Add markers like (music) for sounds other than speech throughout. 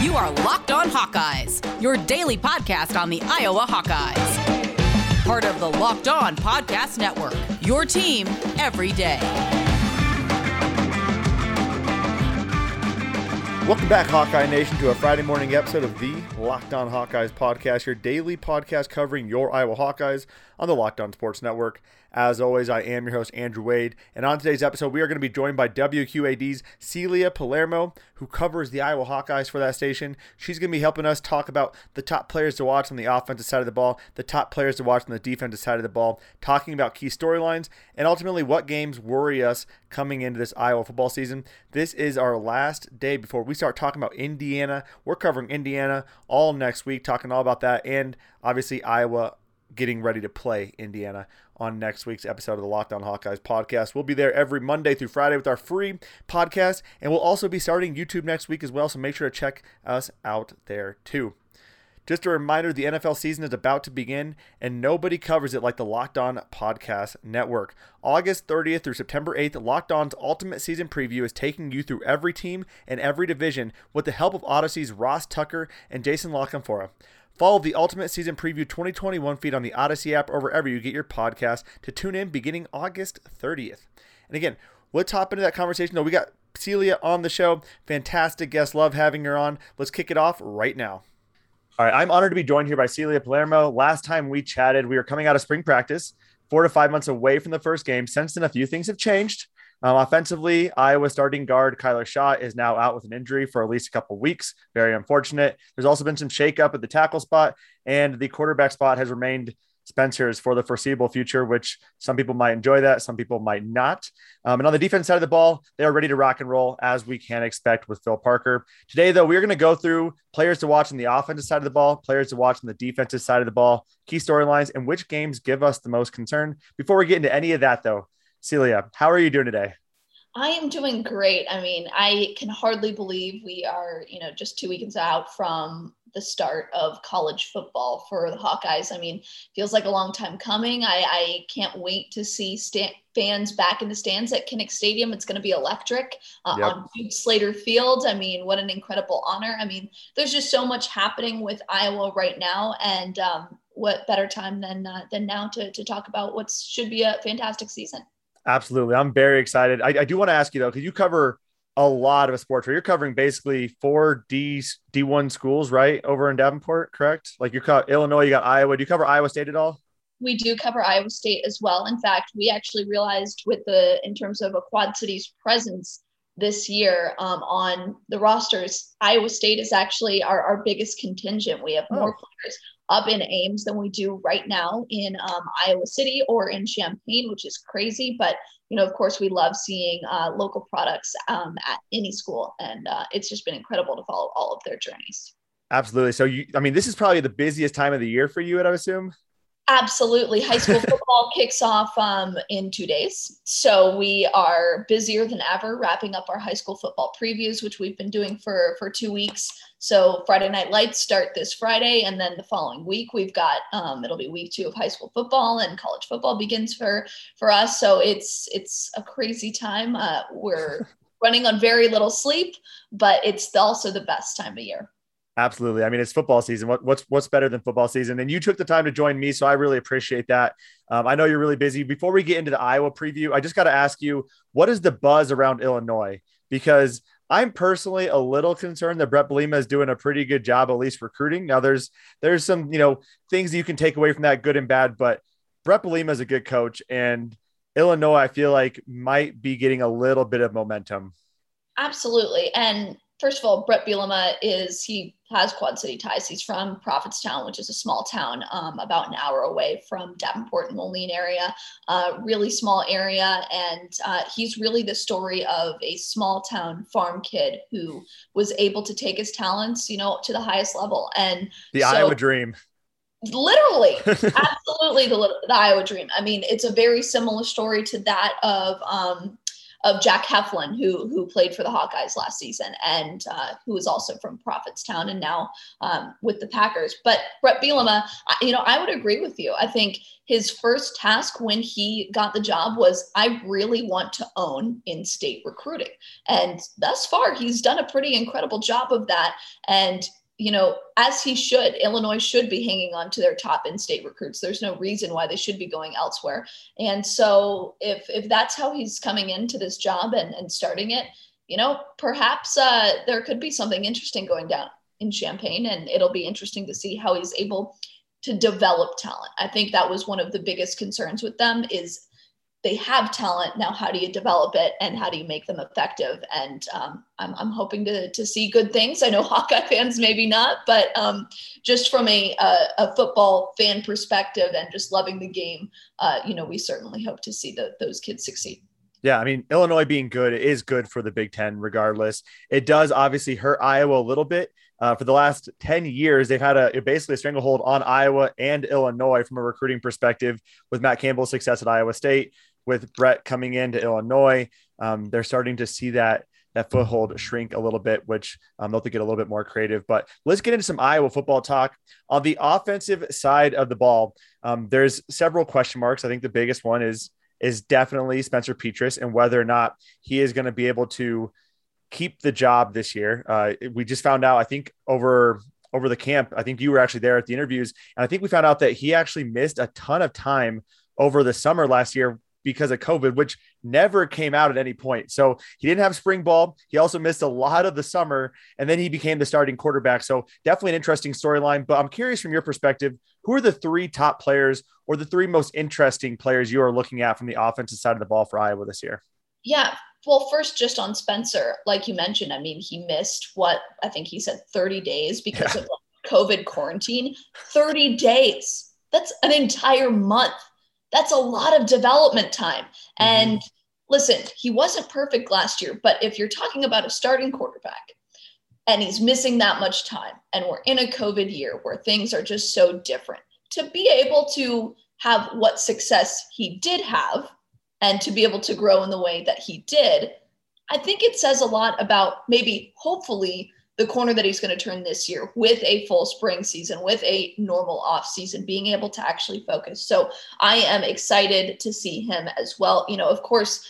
You are Locked On Hawkeyes, your daily podcast on the Iowa Hawkeyes. Part of the Locked On Podcast Network, your team every day. Welcome back, Hawkeye Nation, to a Friday morning episode of the Locked On Hawkeyes podcast, your daily podcast covering your Iowa Hawkeyes on the Locked On Sports Network. As always, I am your host, Andrew Wade. And on today's episode, we are going to be joined by WQAD's Celia Palermo, who covers the Iowa Hawkeyes for that station. She's going to be helping us talk about the top players to watch on the offensive side of the ball, the top players to watch on the defensive side of the ball, talking about key storylines, and ultimately what games worry us coming into this Iowa football season. This is our last day before we start talking about Indiana. We're covering Indiana all next week, talking all about that, and obviously Iowa getting ready to play Indiana on next week's episode of the Locked On Hawkeyes podcast. We'll be there every Monday through Friday with our free podcast, and we'll also be starting YouTube next week as well, so make sure to check us out there too. Just a reminder the NFL season is about to begin, and nobody covers it like the Locked On Podcast Network. August 30th through September 8th, Locked On's Ultimate Season Preview is taking you through every team and every division with the help of Odyssey's Ross Tucker and Jason La Canfora. Follow the Ultimate Season Preview 2021 feed on the Odyssey app or wherever you get your podcast to tune in beginning August 30th. And again, let's hop into that conversation. No, we got Celia on the show. Fantastic guest. Love having her on. Let's kick it off right now. All right, I'm honored to be joined here by Celia Palermo. Last time we chatted, we were coming out of spring practice, four to five months away from the first game. Since then, a few things have changed. Um, offensively, Iowa starting guard Kyler Schott is now out with an injury for at least a couple weeks. Very unfortunate. There's also been some shakeup at the tackle spot, and the quarterback spot has remained Spencer's for the foreseeable future, which some people might enjoy that, some people might not. Um, and on the defense side of the ball, they are ready to rock and roll as we can expect with Phil Parker. Today, though, we're going to go through players to watch on the offensive side of the ball, players to watch on the defensive side of the ball, key storylines, and which games give us the most concern. Before we get into any of that, though, Celia, how are you doing today? I am doing great. I mean, I can hardly believe we are, you know, just two weekends out from the start of college football for the Hawkeyes. I mean, feels like a long time coming. I, I can't wait to see fans back in the stands at Kinnick Stadium. It's going to be electric uh, yep. on Duke Slater Field. I mean, what an incredible honor. I mean, there's just so much happening with Iowa right now, and um, what better time than uh, than now to to talk about what should be a fantastic season. Absolutely. I'm very excited. I, I do want to ask you though, because you cover a lot of sports where you're covering basically four D D1 schools, right? Over in Davenport, correct? Like you got Illinois, you got Iowa. Do you cover Iowa State at all? We do cover Iowa State as well. In fact, we actually realized with the in terms of a Quad Cities presence this year um, on the rosters, Iowa State is actually our, our biggest contingent. We have more oh. players up in Ames than we do right now in um, Iowa City or in Champaign, which is crazy. But you know, of course, we love seeing uh, local products um, at any school, and uh, it's just been incredible to follow all of their journeys. Absolutely. So you, I mean, this is probably the busiest time of the year for you, I would assume. Absolutely. High school (laughs) football kicks off um, in two days. So we are busier than ever wrapping up our high school football previews, which we've been doing for, for two weeks. So Friday Night Lights start this Friday, and then the following week we've got um, it'll be week two of high school football, and college football begins for for us. So it's it's a crazy time. Uh, we're (laughs) running on very little sleep, but it's also the best time of year. Absolutely. I mean, it's football season. What, what's what's better than football season? And you took the time to join me, so I really appreciate that. Um, I know you're really busy. Before we get into the Iowa preview, I just got to ask you, what is the buzz around Illinois? Because I'm personally a little concerned that Brett Bielema is doing a pretty good job, at least recruiting. Now, there's there's some you know things you can take away from that, good and bad. But Brett Bielema is a good coach, and Illinois, I feel like, might be getting a little bit of momentum. Absolutely, and first of all, Brett Bielema is he has Quad City ties. He's from Prophetstown, which is a small town um, about an hour away from Davenport and Moline area. Uh, really small area, and uh, he's really the story of a small town farm kid who was able to take his talents, you know, to the highest level. And the so, Iowa dream. Literally, (laughs) absolutely the, the Iowa dream. I mean, it's a very similar story to that of um, of Jack Heflin, who who played for the Hawkeyes last season and uh, who is also from Prophetstown and now um, with the Packers. But Brett Bielema, you know, I would agree with you. I think his first task when he got the job was I really want to own in-state recruiting, and thus far he's done a pretty incredible job of that. And you know, as he should, Illinois should be hanging on to their top in-state recruits. There's no reason why they should be going elsewhere. And so if if that's how he's coming into this job and, and starting it, you know, perhaps uh, there could be something interesting going down in Champaign, and it'll be interesting to see how he's able to develop talent. I think that was one of the biggest concerns with them is they have talent now how do you develop it and how do you make them effective and um, I'm, I'm hoping to, to see good things i know (laughs) hawkeye fans maybe not but um, just from a, a, a, football fan perspective and just loving the game uh, you know we certainly hope to see the, those kids succeed yeah, I mean, Illinois being good is good for the Big Ten, regardless. It does obviously hurt Iowa a little bit. Uh, for the last 10 years, they've had a basically a stranglehold on Iowa and Illinois from a recruiting perspective with Matt Campbell's success at Iowa State with Brett coming into Illinois, um, they're starting to see that that foothold shrink a little bit, which um, they'll have to get a little bit more creative. But let's get into some Iowa football talk. On the offensive side of the ball, um, there's several question marks. I think the biggest one is is definitely Spencer Petras and whether or not he is going to be able to keep the job this year. Uh, we just found out, I think over over the camp, I think you were actually there at the interviews, and I think we found out that he actually missed a ton of time over the summer last year because of COVID, which never came out at any point. So he didn't have spring ball. He also missed a lot of the summer, and then he became the starting quarterback. So definitely an interesting storyline. But I'm curious from your perspective, who are the three top players or the three most interesting players you are looking at from the offensive side of the ball for Iowa this year? Yeah. Well, first, just on Spencer, like you mentioned, I mean, he missed what I think he said 30 days because yeah. of COVID quarantine. 30 days. That's an entire month that's a lot of development time. Mm-hmm. And listen, he wasn't perfect last year, but if you're talking about a starting quarterback and he's missing that much time, and we're in a COVID year where things are just so different, to be able to have what success he did have and to be able to grow in the way that he did, I think it says a lot about maybe, hopefully, the corner that he's going to turn this year with a full spring season, with a normal off season, being able to actually focus. So I am excited to see him as well. You know, of course,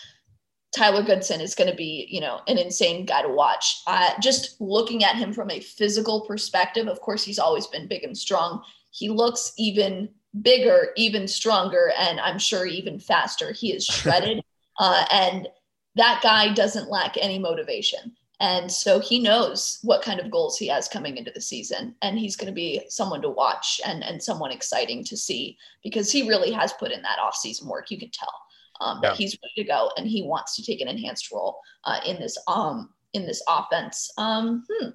Tyler Goodson is going to be, you know, an insane guy to watch. Uh, just looking at him from a physical perspective, of course, he's always been big and strong. He looks even bigger, even stronger, and I'm sure even faster. He is shredded, (laughs) uh, and that guy doesn't lack any motivation. And so he knows what kind of goals he has coming into the season. And he's going to be someone to watch and, and someone exciting to see because he really has put in that offseason work. You can tell um, yeah. that he's ready to go and he wants to take an enhanced role uh, in this um, in this offense. Um, hmm.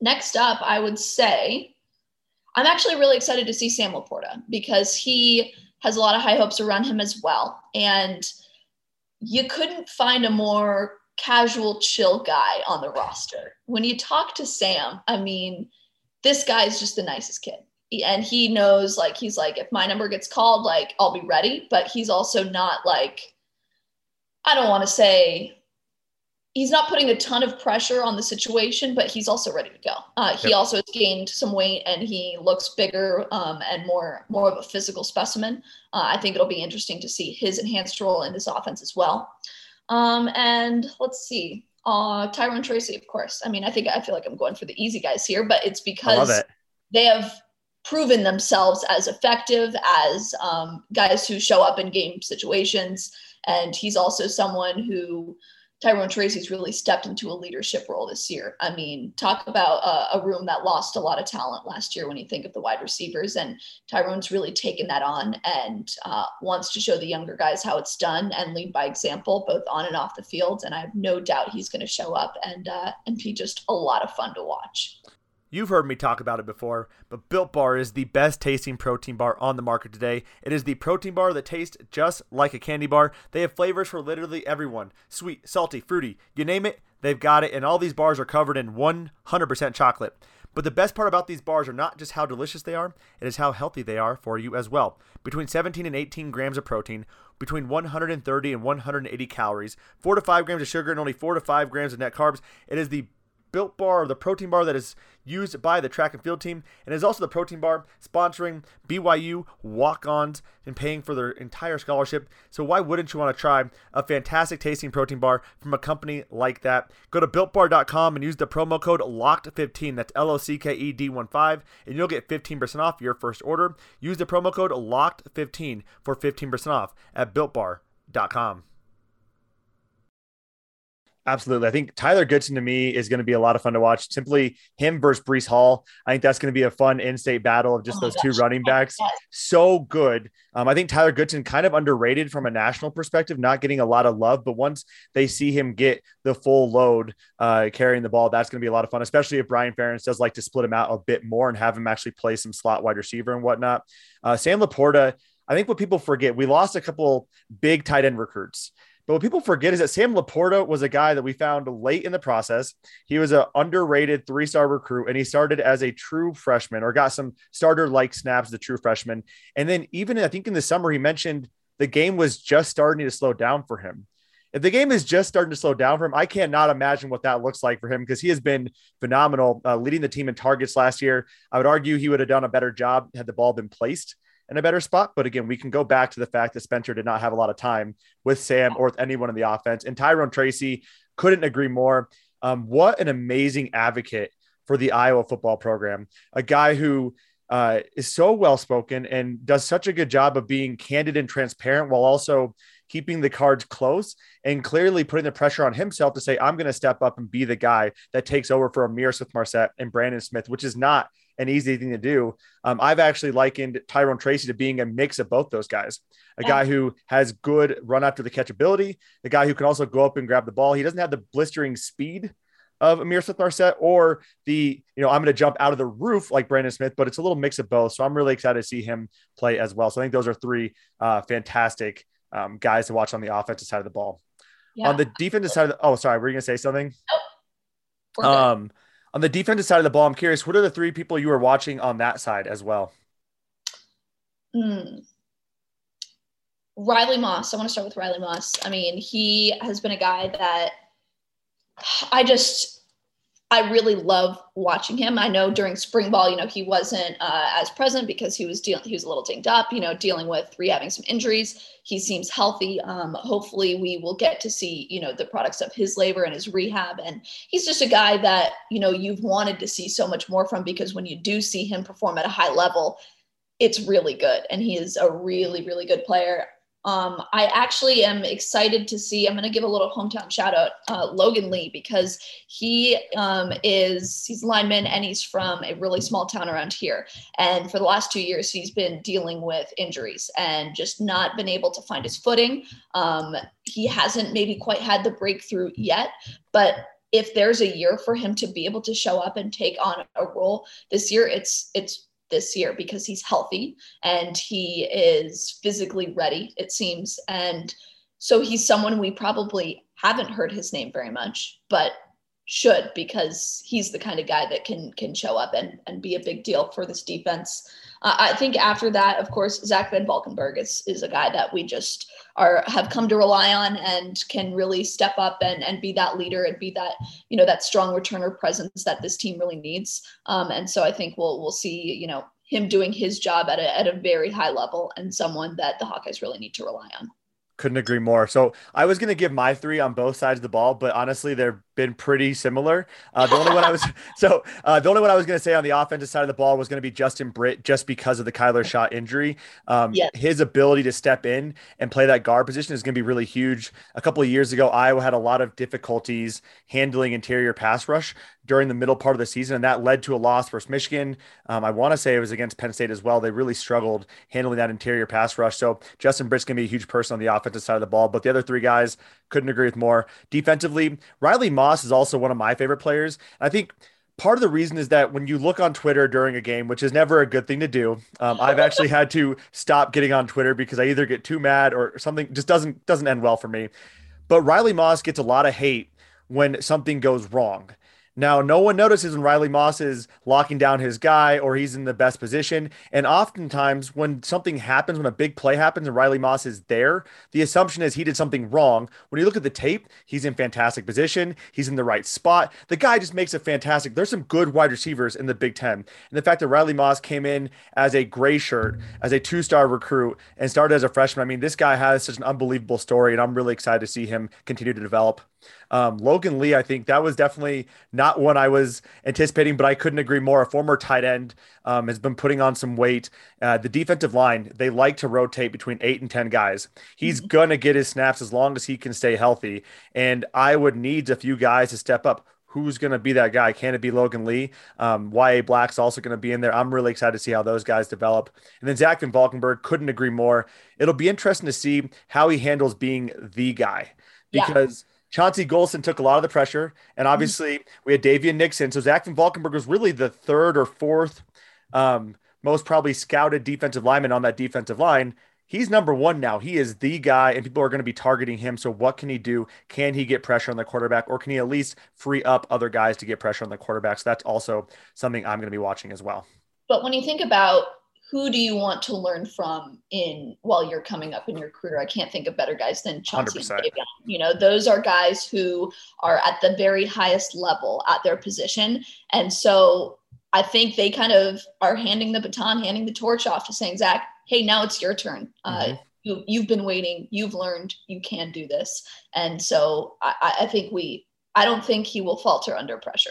Next up, I would say I'm actually really excited to see Sam LaPorta because he has a lot of high hopes around him as well. And you couldn't find a more casual, chill guy on the roster. When you talk to Sam, I mean, this guy is just the nicest kid. And he knows, like, he's like, if my number gets called, like, I'll be ready. But he's also not like, I don't want to say, he's not putting a ton of pressure on the situation, but he's also ready to go. Uh, he yep. also has gained some weight and he looks bigger um, and more more of a physical specimen. Uh, I think it'll be interesting to see his enhanced role in this offense as well. Um, and let's see, uh, Tyrone Tracy, of course. I mean, I think I feel like I'm going for the easy guys here, but it's because it. they have proven themselves as effective as um, guys who show up in game situations. And he's also someone who Tyrone Tracy's really stepped into a leadership role this year. I mean, talk about a, a, room that lost a lot of talent last year when you think of the wide receivers. And Tyrone's really taken that on and uh, wants to show the younger guys how it's done and lead by example, both on and off the field. And I have no doubt he's going to show up and uh, and be just a lot of fun to watch. You've heard me talk about it before, but Built Bar is the best tasting protein bar on the market today. It is the protein bar that tastes just like a candy bar. They have flavors for literally everyone sweet, salty, fruity, you name it, they've got it. And all these bars are covered in 100% chocolate. But the best part about these bars are not just how delicious they are, it is how healthy they are for you as well. Between 17 and 18 grams of protein, between 130 and 180 calories, 4 to 5 grams of sugar, and only 4 to 5 grams of net carbs. It is the built bar, the protein bar that is used by the track and field team, and is also the protein bar sponsoring BYU walk ons and paying for their entire scholarship. So, why wouldn't you want to try a fantastic tasting protein bar from a company like that? Go to builtbar.com and use the promo code LOCKED15. That's L O C K E D 1 5, and you'll get 15% off your first order. Use the promo code LOCKED15 for 15% off at builtbar.com. Absolutely. I think Tyler Goodson to me is going to be a lot of fun to watch. Simply him versus Breece Hall. I think that's going to be a fun in state battle of just oh those gosh. two running backs. So good. Um, I think Tyler Goodson kind of underrated from a national perspective, not getting a lot of love. But once they see him get the full load uh, carrying the ball, that's going to be a lot of fun, especially if Brian Ferentz does like to split him out a bit more and have him actually play some slot wide receiver and whatnot. Uh, Sam LaPorta. I think what people forget, we lost a couple big tight end recruits. But what people forget is that Sam LaPorta was a guy that we found late in the process. He was an underrated three star recruit, and he started as a true freshman or got some starter like snaps the true freshman. And then, even I think in the summer, he mentioned the game was just starting to slow down for him. If the game is just starting to slow down for him, I cannot imagine what that looks like for him because he has been phenomenal, uh, leading the team in targets last year. I would argue he would have done a better job had the ball been placed in a better spot. But again, we can go back to the fact that Spencer did not have a lot of time with Sam or with anyone in the offense. And Tyrone Tracy couldn't agree more. Um, what an amazing advocate for the Iowa football program. A guy who uh, is so well spoken and does such a good job of being candid and transparent while also keeping the cards close and clearly putting the pressure on himself to say, I'm going to step up and be the guy that takes over for Ihmir Smith-Marsette and Brandon Smith, which is not an easy thing to do. Um, I've actually likened Tyrone Tracy to being a mix of both those guys. A yeah. guy who has good run after the catch ability, a guy who can also go up and grab the ball. He doesn't have the blistering speed of Ihmir Smith-Marsette or the, you know, I'm going to jump out of the roof like Brandon Smith, but it's a little mix of both. So I'm really excited to see him play as well. So I think those are three uh, fantastic um, guys to watch on the offensive side of the ball. Yeah. On the defensive side of the, oh, sorry, were you going to say something? Nope. Um, on the defensive side of the ball, I'm curious, what are the three people you were watching on that side as well? Mm. Riley Moss. I want to start with Riley Moss. I mean, he has been a guy that I just I really love watching him. I know during spring ball, you know, he wasn't uh, as present because he was dealing, he was a little dinged up, you know, dealing with rehabbing some injuries. He seems healthy. Um, hopefully, we will get to see, you know, the products of his labor and his rehab. And he's just a guy that, you know, you've wanted to see so much more from because when you do see him perform at a high level, it's really good. And he is a really, really good player. Um, I actually am excited to see. I'm going to give a little hometown shout out, uh, Logan Lee, because he um, is he's a lineman and he's from a really small town around here. And for the last two years, he's been dealing with injuries and just not been able to find his footing. Um, he hasn't maybe quite had the breakthrough yet, but if there's a year for him to be able to show up and take on a role this year, it's it's this year because he's healthy and he is physically ready, it seems. And so he's someone we probably haven't heard his name very much, but should because he's the kind of guy that can can show up and and be a big deal for this defense. Uh, I think after that, of course, Zach Van Valkenburg is is a guy that we just are have come to rely on and can really step up and and be that leader and be that you know that strong returner presence that this team really needs. Um, and so I think we'll we'll see you know him doing his job at a at a very high level and someone that the Hawkeyes really need to rely on. Couldn't agree more. So I was going to give my three on both sides of the ball, but honestly, they've been pretty similar. Uh, the only one I was (laughs) (laughs) so uh, the only one I was going to say on the offensive side of the ball was going to be Justin Britt, just because of the Kyler Schott injury. Um, yeah. His ability to step in and play that guard position is going to be really huge. A couple of years ago, Iowa had a lot of difficulties handling interior pass rush during the middle part of the season, and that led to a loss versus Michigan. Um, I want to say it was against Penn State as well. They really struggled handling that interior pass rush. So Justin Britt's going to be a huge person on the offensive side of the ball. But the other three guys couldn't agree with more. Defensively, Riley Moss is also one of my favorite players. I think part of the reason is that when you look on Twitter during a game, which is never a good thing to do, um, I've actually had to stop getting on Twitter because I either get too mad or something just doesn't doesn't end well for me. But Riley Moss gets a lot of hate when something goes wrong. Now, no one notices when Riley Moss is locking down his guy or he's in the best position. And oftentimes, when something happens, when a big play happens and Riley Moss is there, the assumption is he did something wrong. When you look at the tape, he's in fantastic position. He's in the right spot. The guy just makes a fantastic. There's some good wide receivers in the Big Ten. And the fact that Riley Moss came in as a gray shirt, as a two star recruit, and started as a freshman, I mean, this guy has such an unbelievable story. And I'm really excited to see him continue to develop. Um, Logan Lee, I think that was definitely not one I was anticipating, but I couldn't agree more. A former tight end um, has been putting on some weight. Uh, the defensive line, they like to rotate between eight and 10 guys. He's mm-hmm. going to get his snaps as long as he can stay healthy. And I would need a few guys to step up who's going to be that guy? Can it be Logan Lee? Um, Yahya Black's also going to be in there. I'm really excited to see how those guys develop. And then Zach Van Valkenburg couldn't agree more. It'll be interesting to see how he handles being the guy because Chauncey Golston took a lot of the pressure, and mm-hmm. obviously mm-hmm. we had Daviyon Nixon. So Zach Van Valkenburg was really the third or fourth um, most probably scouted defensive lineman on that defensive line. He's number one now. He is the guy, and people are going to be targeting him. So, what can he do? Can he get pressure on the quarterback, or can he at least free up other guys to get pressure on the quarterback? So, that's also something I'm going to be watching as well. But when you think about who do you want to learn from in while you're coming up in your career? I can't think of better guys than Chauncey 100%. and. You know, those are guys who are at the very highest level at their position. And so I think they kind of are handing the baton, handing the torch off to saying, Zach, hey, now it's your turn. Uh, mm-hmm. Uh, you, you've been waiting, you've learned, you can do this. And so I, I think we, I don't think he will falter under pressure.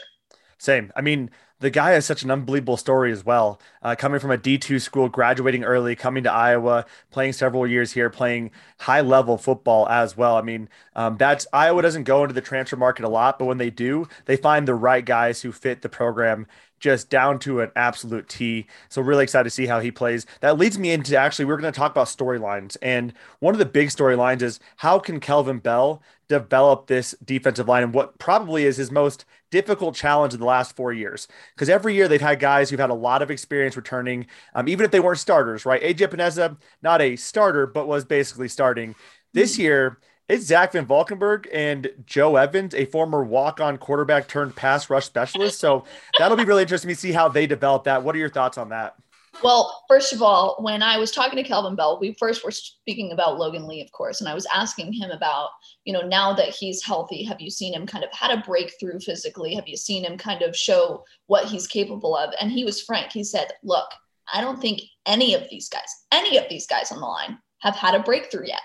Same. I mean, the guy has such an unbelievable story as well. Uh, coming from a D2 school, graduating early, coming to Iowa, playing several years here, playing high level football as well. I mean, um, that's Iowa doesn't go into the transfer market a lot, but when they do, they find the right guys who fit the program just down to an absolute T. So really excited to see how he plays. That leads me into actually we're going to talk about storylines, and one of the big storylines is how can Kelvin Bell develop this defensive line and what probably is his most difficult challenge in the last four years. Because every year they've had guys who've had a lot of experience returning, um, even if they weren't starters, right? AJ Epenesa, not a starter, but was basically starting. This year, it's Zach Van Valkenburg and Joe Evans, a former walk-on quarterback turned pass rush specialist. So that'll be really interesting to see how they develop that. What are your thoughts on that? Well, first of all, when I was talking to Kelvin Bell, we first were speaking about Logan Lee, of course, and I was asking him about, you know, now that he's healthy, have you seen him kind of had a breakthrough physically? Have you seen him kind of show what he's capable of? And he was frank. He said, look, I don't think any of these guys, any of these guys on the line have had a breakthrough yet.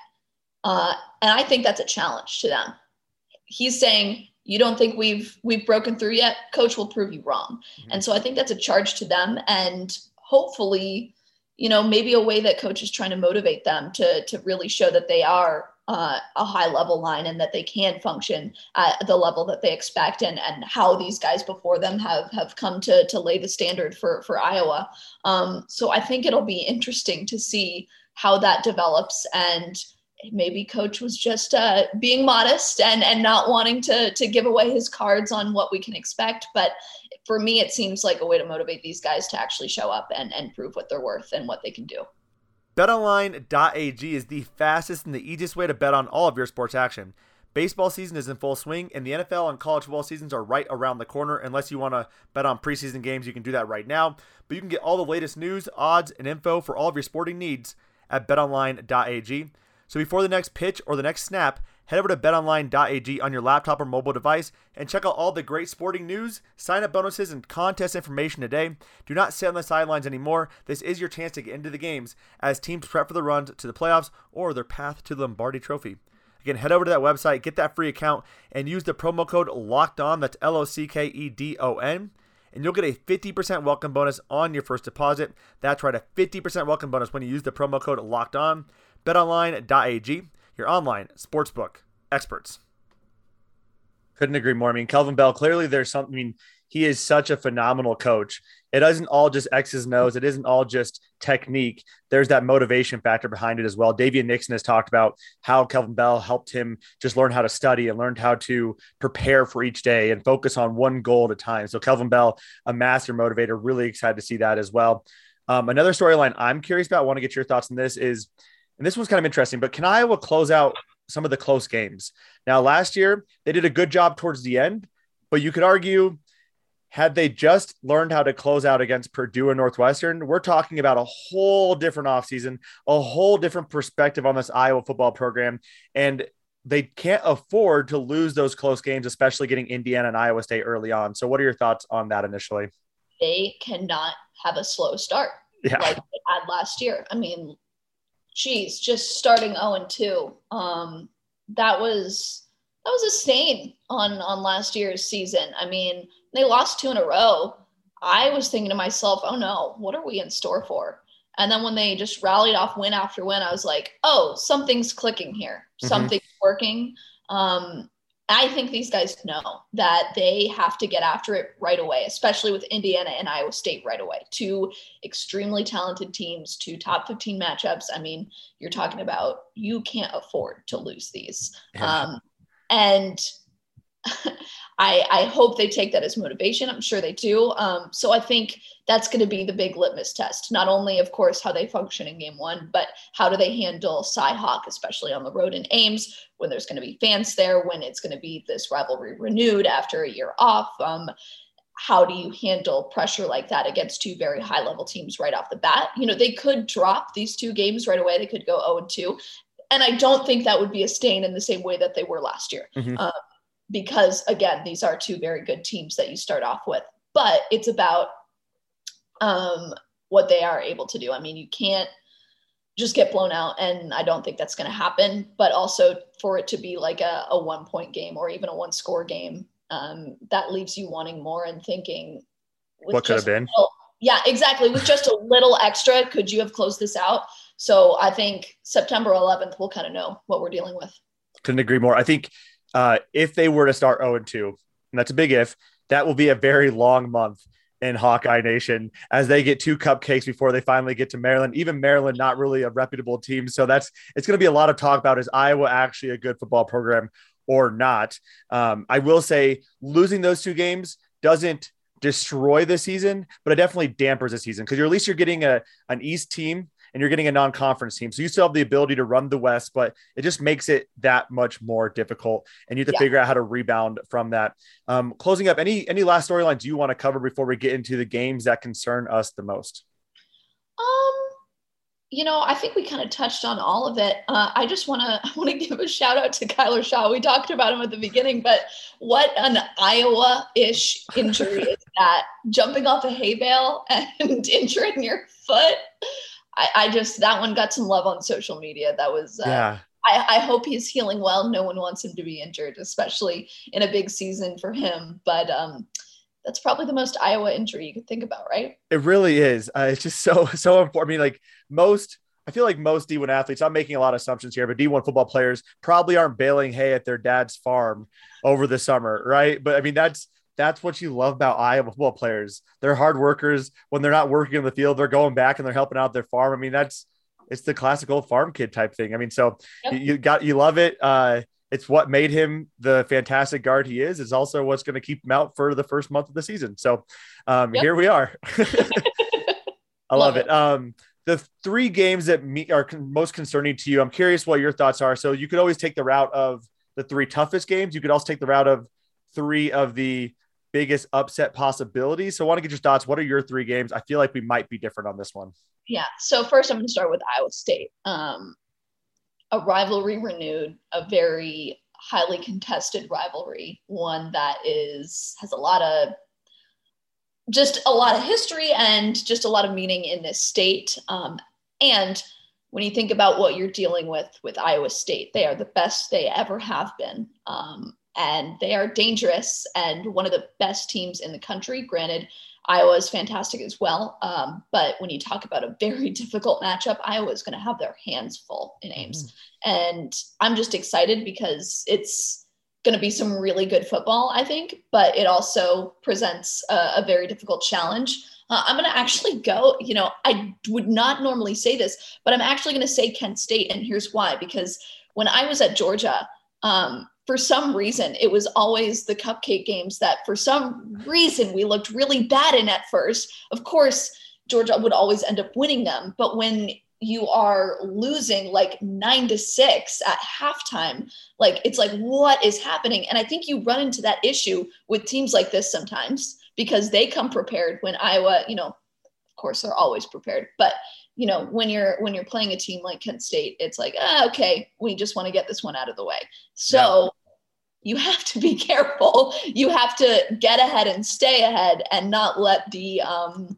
Uh, and I think that's a challenge to them. He's saying, you don't think we've we've broken through yet coach will prove you wrong mm-hmm. and so i think that's a charge to them and hopefully, you know, maybe a way that coach is trying to motivate them to to really show that they are uh, a high level line and that they can function at the level that they expect and and how these guys before them have have come to to lay the standard for for Iowa. Um, so I think it'll be interesting to see how that develops and maybe coach was just uh, being modest and and not wanting to to give away his cards on what we can expect but for me, it seems like a way to motivate these guys to actually show up and, and prove what they're worth and what they can do. BetOnline.ag is the fastest and the easiest way to bet on all of your sports action. Baseball season is in full swing, and the NFL and college football seasons are right around the corner. Unless you want to bet on preseason games, you can do that right now. But you can get all the latest news, odds, and info for all of your sporting needs at betonline.ag. So before the next pitch or the next snap, Head over to betonline.ag on your laptop or mobile device and check out all the great sporting news, sign up bonuses, and contest information today. Do not sit on the sidelines anymore. This is your chance to get into the games as teams prep for the run to the playoffs or their path to the Lombardi Trophy. Again, head over to that website, get that free account, and use the promo code LOCKED ON. That's L O C K E D O N. And you'll get a 50% welcome bonus on your first deposit. That's right, a 50% welcome bonus when you use the promo code LOCKED ON. BetOnline.ag your online sportsbook experts. Couldn't agree more. I mean, Kelvin Bell, clearly there's something, I mean, he is such a phenomenal coach. It isn't all just X's and O's. It isn't all just technique. There's that motivation factor behind it as well. Daviyon Nixon has talked about how Kelvin Bell helped him just learn how to study and learned how to prepare for each day and focus on one goal at a time. So Kelvin Bell, a master motivator, really excited to see that as well. Um, another storyline I'm curious about, I want to get your thoughts on this is and this one's kind of interesting, but can Iowa close out some of the close games? Now, last year, they did a good job towards the end, but you could argue had they just learned how to close out against Purdue and Northwestern, we're talking about a whole different offseason, a whole different perspective on this Iowa football program. And they can't afford to lose those close games, especially getting Indiana and Iowa State early on. So, what are your thoughts on that initially? They cannot have a slow start yeah. like they had last year. I mean, geez, just starting 0 and 2. Um, that was that was a stain on on last year's season. I mean, they lost two in a row. I was thinking to myself, oh no, what are we in store for? And then when they just rallied off win after win, I was like, oh, something's clicking here. Mm-hmm. Something's working. Um, I think these guys know that they have to get after it right away, especially with Indiana and Iowa State right away. Two extremely talented teams, two top 15 matchups. I mean, you're talking about you can't afford to lose these. Yeah. Um, and (laughs) I, I hope they take that as motivation. I'm sure they do. Um, so I think that's going to be the big litmus test. Not only, of course, how they function in game one, but how do they handle Cyhawk, especially on the road in Ames, when there's going to be fans there, when it's going to be this rivalry renewed after a year off. Um, how do you handle pressure like that against two very high level teams right off the bat? You know, they could drop these two games right away. They could go 0 and 2. And I don't think that would be a stain in the same way that they were last year. Mm-hmm. Um, because again, these are two very good teams that you start off with. But it's about um, what they are able to do. I mean, you can't just get blown out, and I don't think that's going to happen. But also for it to be like a, a one point game or even a one score game, um, that leaves you wanting more and thinking, what could have been? Little, yeah, exactly. With just a little extra, could you have closed this out? So I think September 11th, we'll kind of know what we're dealing with. Couldn't agree more. I think uh, if they were to start 0 and 2, and that's a big if, that will be a very long month in Hawkeye Nation as they get two cupcakes before they finally get to Maryland. Even Maryland, not really a reputable team. So that's it's going to be a lot of talk about is Iowa actually a good football program or not? Um, I will say losing those two games doesn't destroy the season, but it definitely dampers the season because at least you're getting a an East team and you're getting a non-conference team. So you still have the ability to run the West, but it just makes it that much more difficult. And you have to yeah. figure out how to rebound from that. Um, closing up, any any last storylines you want to cover before we get into the games that concern us the most? Um, you know, I think we kind of touched on all of it. Uh, I just want to (laughs) I want to give a shout out to Kyler Schott. We talked about him at the beginning, but what an Iowa-ish injury is (laughs) that? Jumping off a hay bale and (laughs) injuring your foot. I, I just that one got some love on social media. That was uh, yeah. I, I hope he's healing well. No one wants him to be injured, especially in a big season for him. But um, that's probably the most Iowa injury you could think about, right? It really is. Uh, it's just (laughs) so so important. I mean, like most, I feel like most D1 athletes. I'm making a lot of assumptions here, but D1 football players probably aren't baling hay at their dad's farm over the summer, right? But I mean, that's that's what you love about Iowa football players. They're hard workers. When they're not working in the field, they're going back and they're helping out their farm. I mean, that's it's the classic old farm kid type thing. I mean, so yep. you, you, got you love it. Uh, it's what made him the fantastic guard he is. It's also what's going to keep him out for the first month of the season. So um, yep. here we are. (laughs) I love, love it. it. Um, the three games that me are con- most concerning to you. I'm curious what your thoughts are. So you could always take the route of the three toughest games. You could also take the route of three of the biggest upset possibilities. So I want to get your thoughts. What are your three games? I feel like we might be different on this one. Yeah. So first I'm going to start with Iowa State. Um, a rivalry renewed, a very highly contested rivalry, one that is has a lot of just a lot of history and just a lot of meaning in this state. Um, and when you think about what you're dealing with with Iowa State, they are the best they ever have been. Um, and they are dangerous and one of the best teams in the country. Granted, Iowa is fantastic as well. Um, but when you talk about a very (laughs) difficult matchup, Iowa is going to have their hands full in Ames. Mm-hmm. And I'm just excited because it's going to be some really good football, I think, but it also presents a, a very difficult challenge. Uh, I'm going to actually go, you know, I would not normally say this, but I'm actually going to say Kent State. And here's why because when I was at Georgia, um, for some reason, it was always the cupcake games that for some reason we looked really bad in at first. Of course, Georgia would always end up winning them. But when you are losing like nine to six at halftime, like it's like, what is happening? And I think you run into that issue with teams like this sometimes because they come prepared when Iowa, you know, of course they're always prepared, but you know, when you're when you're playing a team like Kent State, it's like, ah, okay, we just want to get this one out of the way. So yeah. you have to be (laughs) careful. You have to get ahead and stay ahead and not let the um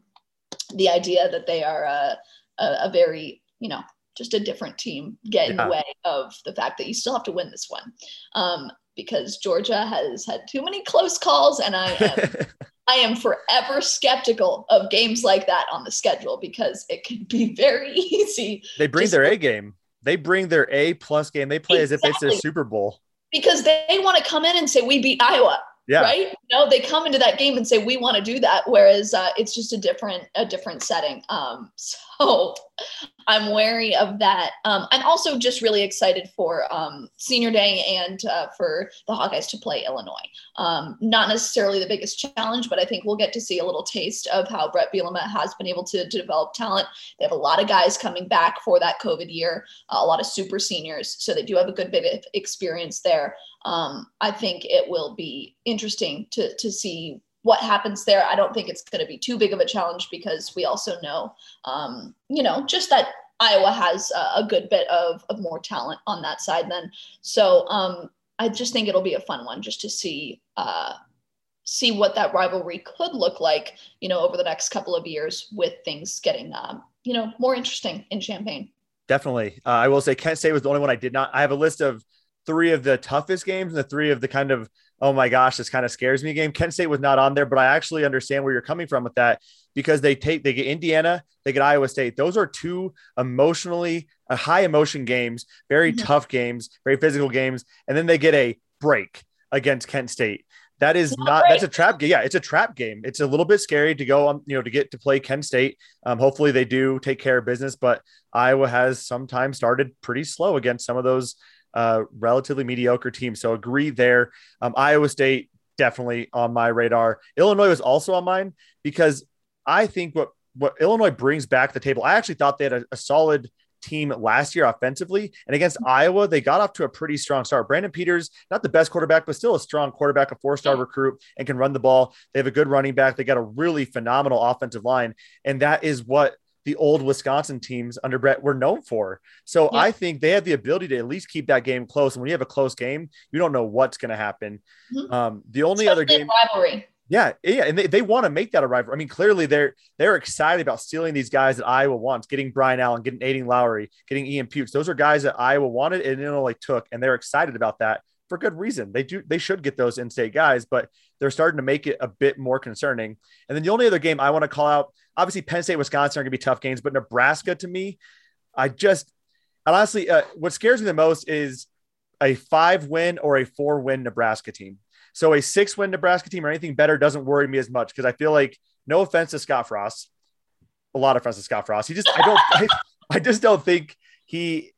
the idea that they are a, a, a very, you know, just a different team get in the way of the fact that you still have to win this one. Um, because Georgia has had too many close calls, and I am, (laughs) I am forever skeptical of games like that on the schedule because it can be (laughs) very easy. They bring their A game. They bring their A plus game. They play exactly. as if it's a Super Bowl because they want to come in and say we beat Iowa. Yeah. Right. Know, they come into that game and say we want to do that, whereas uh, it's just a different a different setting. Um, (laughs) so I'm wary of that. Um, I'm also just really excited for um, senior day and uh, for the Hawkeyes to play Illinois. Um, not necessarily the biggest challenge, but I think we'll get to see a little taste of how Brett Bielema has been able to, to develop talent. They have a lot of guys coming back for that COVID year, a lot of super seniors. So they do have a good bit of experience there. Um, I think it will be interesting to, to to see what happens there. I don't think it's going to be too big of a challenge because we also know, um, you know, just that Iowa has a, a, good bit of, of more talent on that side then. So um, I just think it'll be a fun one just to see uh, see what that rivalry could look like, you know, over the next couple of years with things getting, um, you know, more interesting in Champaign. Definitely. Uh, I will say Kent State was the only one I did not. I have a list of three of the toughest games and the three of the kind of oh my gosh, this kind of scares me game. Kent State was not on there, but I actually understand where you're coming from with that because they take they get Indiana, they get Iowa State. Those are two emotionally uh, high emotion games, very mm-hmm. tough games, very physical games, and then they get a break against Kent State. That is not, not that's a trap game. Yeah, it's a trap game. It's a little bit scary to go on, you know, to get to play Kent State. Um, hopefully they do take care of business, but Iowa has sometimes started pretty slow against some of those uh, relatively mediocre team. So agree there. Um, Iowa State definitely on my radar. Illinois was also on mine because I think what what Illinois brings back the table. I actually thought they had a, a solid team last year offensively. And against Iowa, they got off to a pretty strong start. Brandon Peters, not the best quarterback, but still a strong quarterback, a four star recruit, and can run the ball. They have a good running back. They got a really phenomenal offensive line. And that is what the old Wisconsin teams under Brett were known for. So yeah. I think they have the ability to at least keep that game close. And when you have a close game, you don't know what's going to happen. Mm-hmm. Um, the only Especially other game rivalry. Yeah, yeah, and they, they want to make that a rivalry. I mean, clearly they're they're excited about stealing these guys that Iowa wants, getting Brian Allen, getting Aiden Lowry, getting Ian Pukes. Those are guys that Iowa wanted and Illinois took, and they're excited about that for good reason. They do they should get those in-state guys, but they're starting to make it a bit more concerning. And then the only other game I want to call out, obviously Penn State, Wisconsin are going to be tough games, but Nebraska to me, I just honestly, uh, what scares me the most is a five win or a four win Nebraska team. So a six win Nebraska team or anything better doesn't worry me as much because I feel like no offense to Scott Frost, a lot of offense to Scott Frost. He just I don't (laughs) I, I just don't think he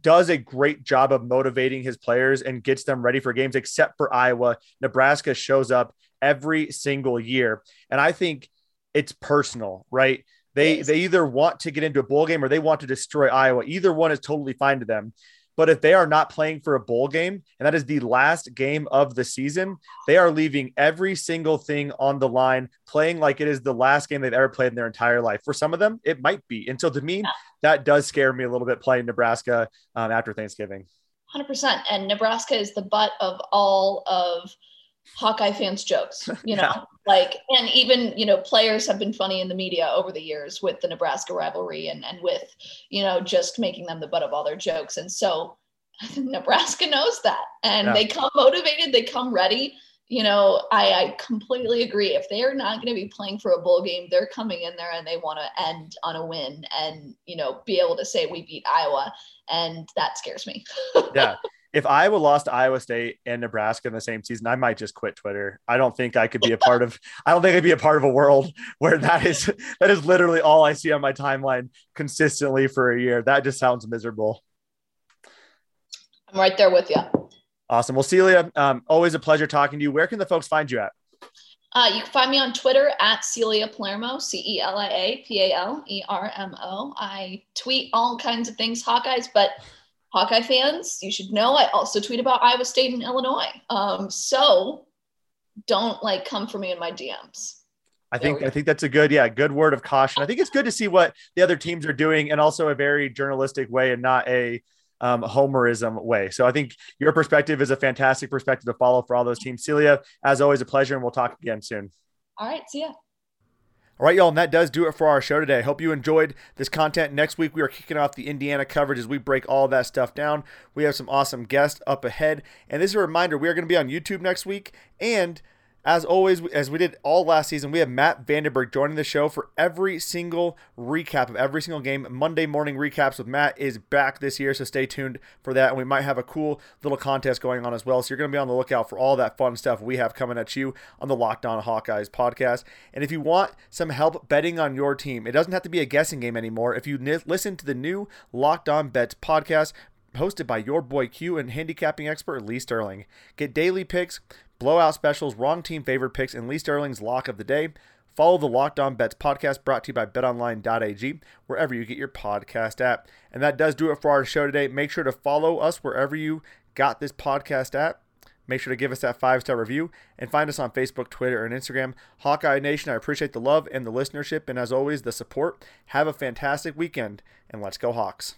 does a great job of motivating his players and gets them ready for games, except for Iowa. Nebraska shows up every single year. And I think it's personal, right? They they either want to get into a bowl game or they want to destroy Iowa. Either one is totally fine to them. But if they are not playing for a bowl game, and that is the last game of the season, they are leaving every single thing on the line, playing like it is the last game they've ever played in their entire life. For some of them, it might be. And so to me, that does scare me a little bit playing Nebraska um, after Thanksgiving. 100%. And Nebraska is the butt of all of Hawkeye fans' jokes, (laughs) you know, yeah. like, and even, you know, players have been funny in the media over the years with the Nebraska rivalry and, and with, you know, just making them the butt of all their jokes. And so (laughs) Nebraska knows that and yeah. they come motivated, they come ready. You know, I, I completely agree. If they are not going to be playing for a bowl game, they're coming in there and they want to end on a win and, you know, be able to say we beat Iowa. And that scares me. (laughs) yeah if Iowa lost Iowa State and Nebraska in the same season, I might just quit Twitter. I don't think I could be a part of. I don't think I'd be a part of a world (laughs) where that is (laughs) that is literally all I see on my timeline consistently for a year. That just sounds miserable. I'm right there with you. Awesome. Well, Celia, um, always a pleasure talking to you. Where can the folks find you at? Uh, you can find me on Twitter at Celia Palermo, C E L I A P A L E R M O. I tweet all kinds of things, Hawkeyes, but Hawkeye fans, you should know I also tweet about Iowa State and Illinois. Um, so don't like come for me in my DMs. I think I think that's a good yeah good word of caution. I think it's good to see what the other teams are doing and also a very journalistic way and not a um, homerism way. So I think your perspective is a fantastic perspective to follow for all those teams. Celia, as always, a pleasure, and we'll talk again soon. All right, see ya. All right, y'all, and that does do it for our show today. I hope you enjoyed this content. Next week, we are kicking off the Indiana coverage as we break all that stuff down. We have some awesome guests up ahead. And this is a reminder we are going to be on YouTube next week and as always, as we did all last season, we have Matt Vandenberg joining the show for every single recap of every single game. Monday morning recaps with Matt is back this year, so stay tuned for that. And we might have a cool little contest going on as well. So you're going to be on the lookout for all that fun stuff we have coming at you on the Locked On Hawkeyes podcast. And if you want some help betting on your team, it doesn't have to be a guessing game anymore. If you n- listen to the new Locked On Bets podcast, hosted by your boy Q and handicapping expert Lee Sterling. Get daily picks, blowout specials, wrong team favorite picks, and Lee Sterling's lock of the day. Follow the Locked On Bets podcast brought to you by betonline.ag, wherever you get your podcast at. And that does do it for our show today. Make sure to follow us wherever you got this podcast at. Make sure to give us that five star review and find us on Facebook, Twitter, and Instagram. Hawkeye Nation, I appreciate the love and the listenership, and as always, the support. Have a fantastic weekend, and let's go, Hawks.